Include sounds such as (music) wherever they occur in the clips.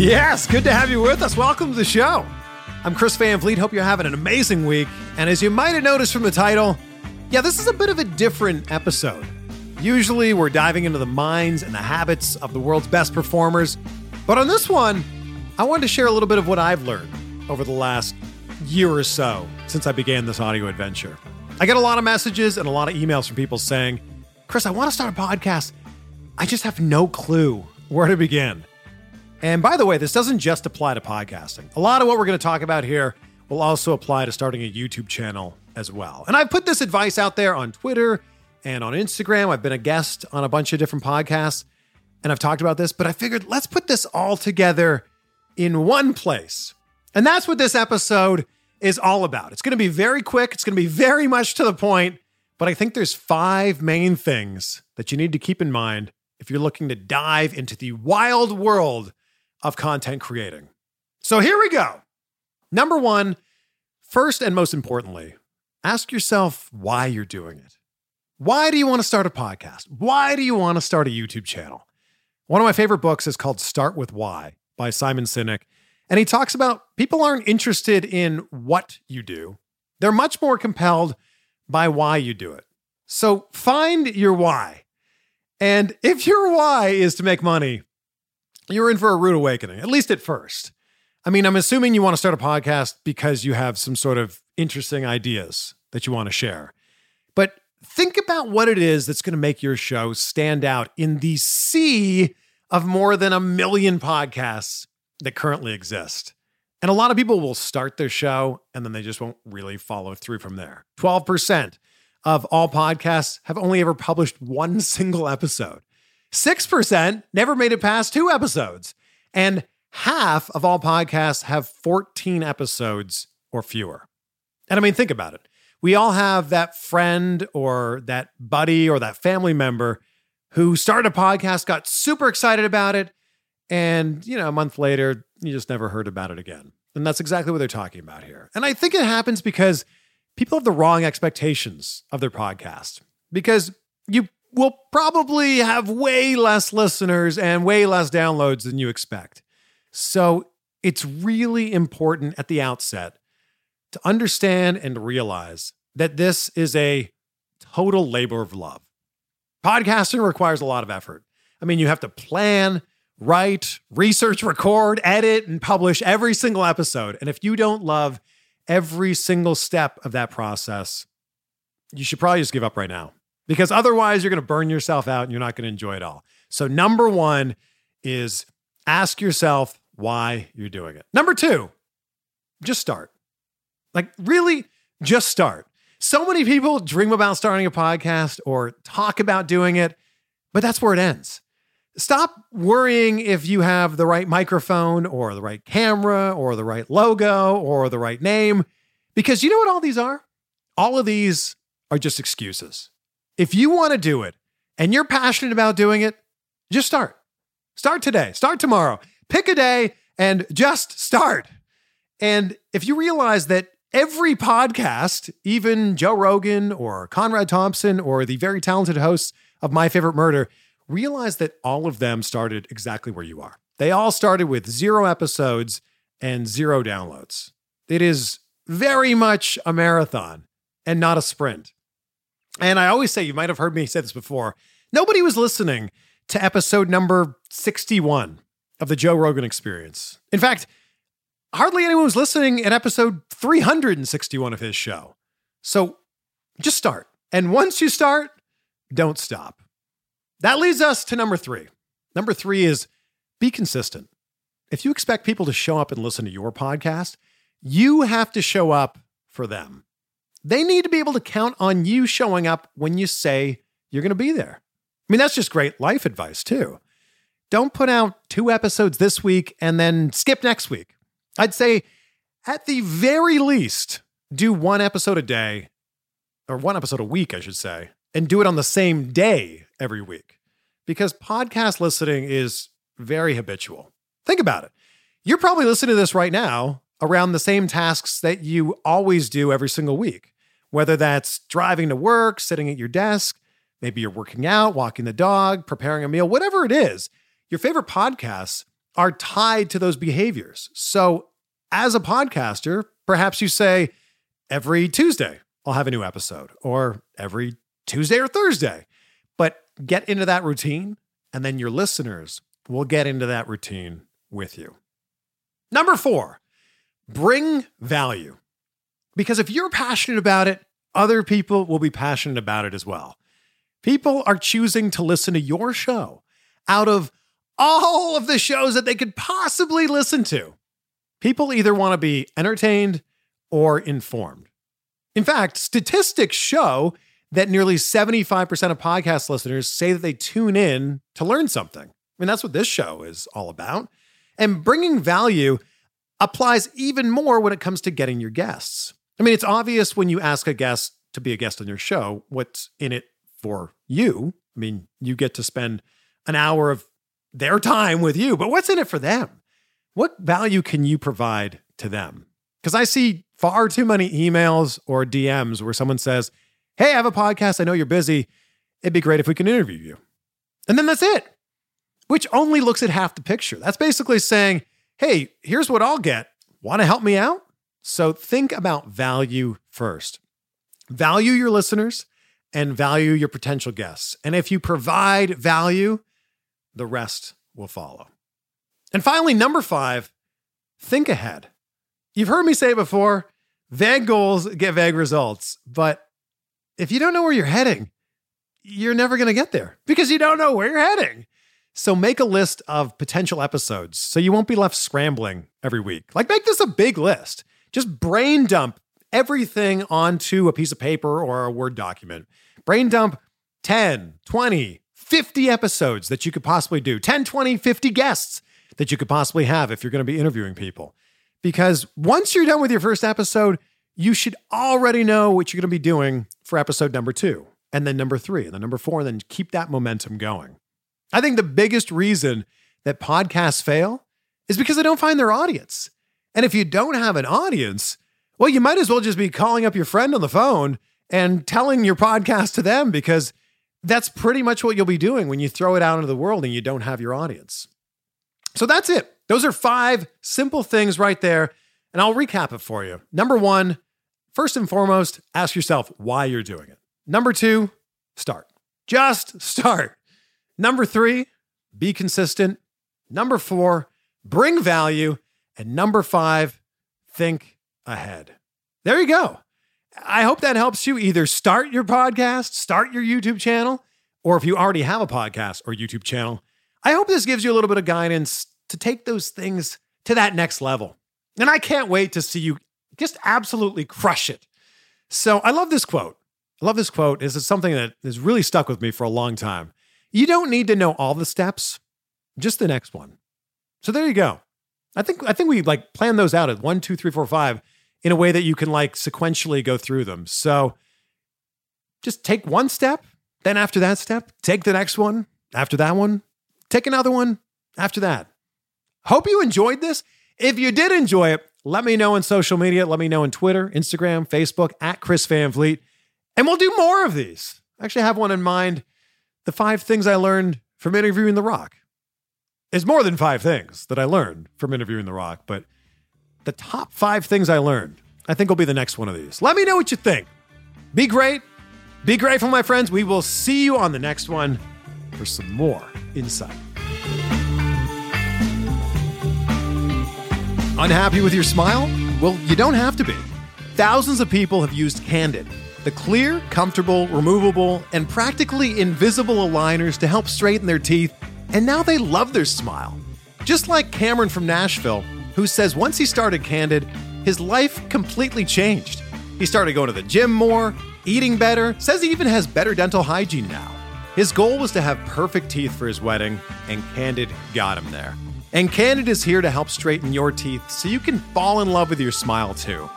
Yes, good to have you with us. Welcome to the show. I'm Chris Van Vliet. Hope you're having an amazing week. And as you might have noticed from the title, yeah, this is a bit of a different episode. Usually we're diving into the minds and the habits of the world's best performers. But on this one, I wanted to share a little bit of what I've learned over the last year or so since I began this audio adventure. I get a lot of messages and a lot of emails from people saying, Chris, I want to start a podcast. I just have no clue where to begin. And by the way, this doesn't just apply to podcasting. A lot of what we're going to talk about here will also apply to starting a YouTube channel as well. And I've put this advice out there on Twitter and on Instagram. I've been a guest on a bunch of different podcasts and I've talked about this, but I figured let's put this all together in one place. And that's what this episode is all about. It's going to be very quick, it's going to be very much to the point, but I think there's five main things that you need to keep in mind if you're looking to dive into the wild world of content creating. So here we go. Number one, first and most importantly, ask yourself why you're doing it. Why do you want to start a podcast? Why do you want to start a YouTube channel? One of my favorite books is called Start with Why by Simon Sinek. And he talks about people aren't interested in what you do, they're much more compelled by why you do it. So find your why. And if your why is to make money, you're in for a rude awakening, at least at first. I mean, I'm assuming you want to start a podcast because you have some sort of interesting ideas that you want to share. But think about what it is that's going to make your show stand out in the sea of more than a million podcasts that currently exist. And a lot of people will start their show and then they just won't really follow through from there. 12% of all podcasts have only ever published one (laughs) single episode. 6% never made it past two episodes. And half of all podcasts have 14 episodes or fewer. And I mean, think about it. We all have that friend or that buddy or that family member who started a podcast, got super excited about it, and, you know, a month later, you just never heard about it again. And that's exactly what they're talking about here. And I think it happens because people have the wrong expectations of their podcast. Because you will probably have way less listeners and way less downloads than you expect. So it's really important at the outset to understand and realize that this is a total labor of love. Podcasting requires a lot of effort. I mean, you have to plan, write, research, record, edit, and publish every single episode. And if you don't love every single step of that process, you should probably just give up right now because otherwise you're going to burn yourself out and you're not going to enjoy it all. So, number one is ask yourself why you're doing it. Number two, just start. Like, really, just start. So many people dream about starting a podcast or talk about doing it, but that's where it ends. Stop worrying if you have the right microphone or the right camera or the right logo or the right name, because you know what all these are? All of these are just excuses. If you want to do it and you're passionate about doing it, just start. Start today, start tomorrow. Pick a day and just start. And if you realize that every podcast, even Joe Rogan or Conrad Thompson or the very talented hosts of My Favorite Murder, realize that all of them started exactly where you are. They all started with zero episodes and zero downloads. It is very much a marathon and not a sprint. And I always say, you might have heard me say this before nobody was listening to episode number 61 of the Joe Rogan experience. In fact, hardly anyone was listening at episode 361 of his show. So just start. And once you start, don't stop. That leads us to number three. Number three is be consistent. If you expect people to show up and listen to your podcast, you have to show up for them. They need to be able to count on you showing up when you say you're going to be there. I mean, that's just great life advice, too. Don't put out two episodes this week and then skip next week. I'd say, at the very least, do one episode a day, or one episode a week, I should say, and do it on the same day every week. Because podcast listening is very habitual. Think about it. You're probably listening to this right now around the same tasks that you always do every single week, whether that's driving to work, sitting at your desk, maybe you're working out, walking the dog, preparing a meal, whatever it is. Your favorite podcasts are tied to those behaviors. So, as a podcaster, perhaps you say, every Tuesday, I'll have a new episode, or every Tuesday or Thursday. But get into that routine, and then your listeners will get into that routine with you. Number four, bring value. Because if you're passionate about it, other people will be passionate about it as well. People are choosing to listen to your show out of all of the shows that they could possibly listen to. People either want to be entertained or informed. In fact, statistics show that nearly 75% of podcast listeners say that they tune in to learn something. I mean, that's what this show is all about. And bringing value applies even more when it comes to getting your guests. I mean, it's obvious when you ask a guest to be a guest on your show what's in it for you. I mean, you get to spend an hour of their time with you, but what's in it for them? What value can you provide to them? Because I see far too many emails or DMs where someone says, Hey, I have a podcast. I know you're busy. It'd be great if we can interview you. And then that's it, which only looks at half the picture. That's basically saying, Hey, here's what I'll get. Want to help me out? So think about value first. Value your listeners and value your potential guests. And if you provide value, the rest will follow. And finally, number five, think ahead. You've heard me say it before vague goals get vague results. But if you don't know where you're heading, you're never going to get there because you don't know where you're heading. So make a list of potential episodes so you won't be left scrambling every week. Like, make this a big list. Just brain dump everything onto a piece of paper or a Word document. Brain dump 10, 20, 50 episodes that you could possibly do, 10, 20, 50 guests that you could possibly have if you're going to be interviewing people. Because once you're done with your first episode, you should already know what you're going to be doing for episode number two, and then number three, and then number four, and then keep that momentum going. I think the biggest reason that podcasts fail is because they don't find their audience. And if you don't have an audience, well, you might as well just be calling up your friend on the phone and telling your podcast to them because that's pretty much what you'll be doing when you throw it out into the world and you don't have your audience. So that's it. Those are five simple things right there. And I'll recap it for you. Number one, first and foremost, ask yourself why you're doing it. Number two, start. Just start. Number three, be consistent. Number four, bring value. And number five, think ahead. There you go. I hope that helps you either start your podcast, start your YouTube channel, or if you already have a podcast or YouTube channel, I hope this gives you a little bit of guidance to take those things to that next level. And I can't wait to see you just absolutely crush it. So I love this quote. I love this quote. This is something that has really stuck with me for a long time. You don't need to know all the steps, just the next one. So there you go. I think I think we like plan those out at one, two, three, four, five in a way that you can like sequentially go through them. So just take one step, then after that step, take the next one, after that one, take another one, after that. Hope you enjoyed this. If you did enjoy it, let me know on social media. Let me know on Twitter, Instagram, Facebook, at Chris Van Vliet. And we'll do more of these. I actually have one in mind the five things I learned from interviewing The Rock. It's more than five things that I learned from interviewing The Rock, but the top five things I learned, I think will be the next one of these. Let me know what you think. Be great. Be grateful, my friends. We will see you on the next one for some more insight. Unhappy with your smile? Well, you don't have to be. Thousands of people have used Candid, the clear, comfortable, removable, and practically invisible aligners to help straighten their teeth, and now they love their smile. Just like Cameron from Nashville, who says once he started Candid, his life completely changed. He started going to the gym more, eating better, says he even has better dental hygiene now. His goal was to have perfect teeth for his wedding, and Candid got him there. And Candid is here to help straighten your teeth so you can fall in love with your smile too.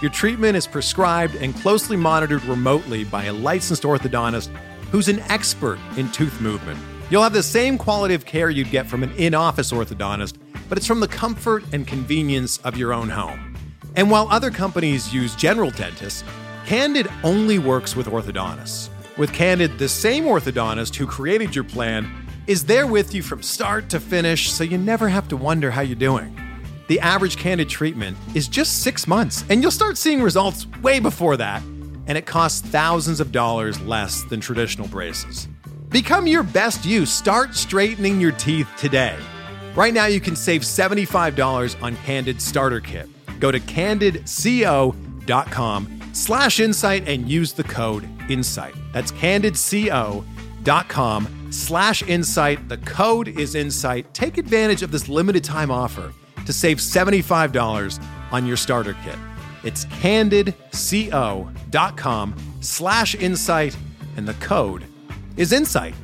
Your treatment is prescribed and closely monitored remotely by a licensed orthodontist who's an expert in tooth movement. You'll have the same quality of care you'd get from an in office orthodontist, but it's from the comfort and convenience of your own home. And while other companies use general dentists, Candid only works with orthodontists. With Candid, the same orthodontist who created your plan is there with you from start to finish, so you never have to wonder how you're doing. The average Candid treatment is just six months, and you'll start seeing results way before that, and it costs thousands of dollars less than traditional braces. Become your best you. Start straightening your teeth today. Right now, you can save $75 on Candid Starter Kit. Go to candidco.com slash insight and use the code INSIGHT. That's candidco.com slash insight. The code is INSIGHT. Take advantage of this limited time offer to save $75 on your starter kit. It's candidco.com slash insight, and the code is insight.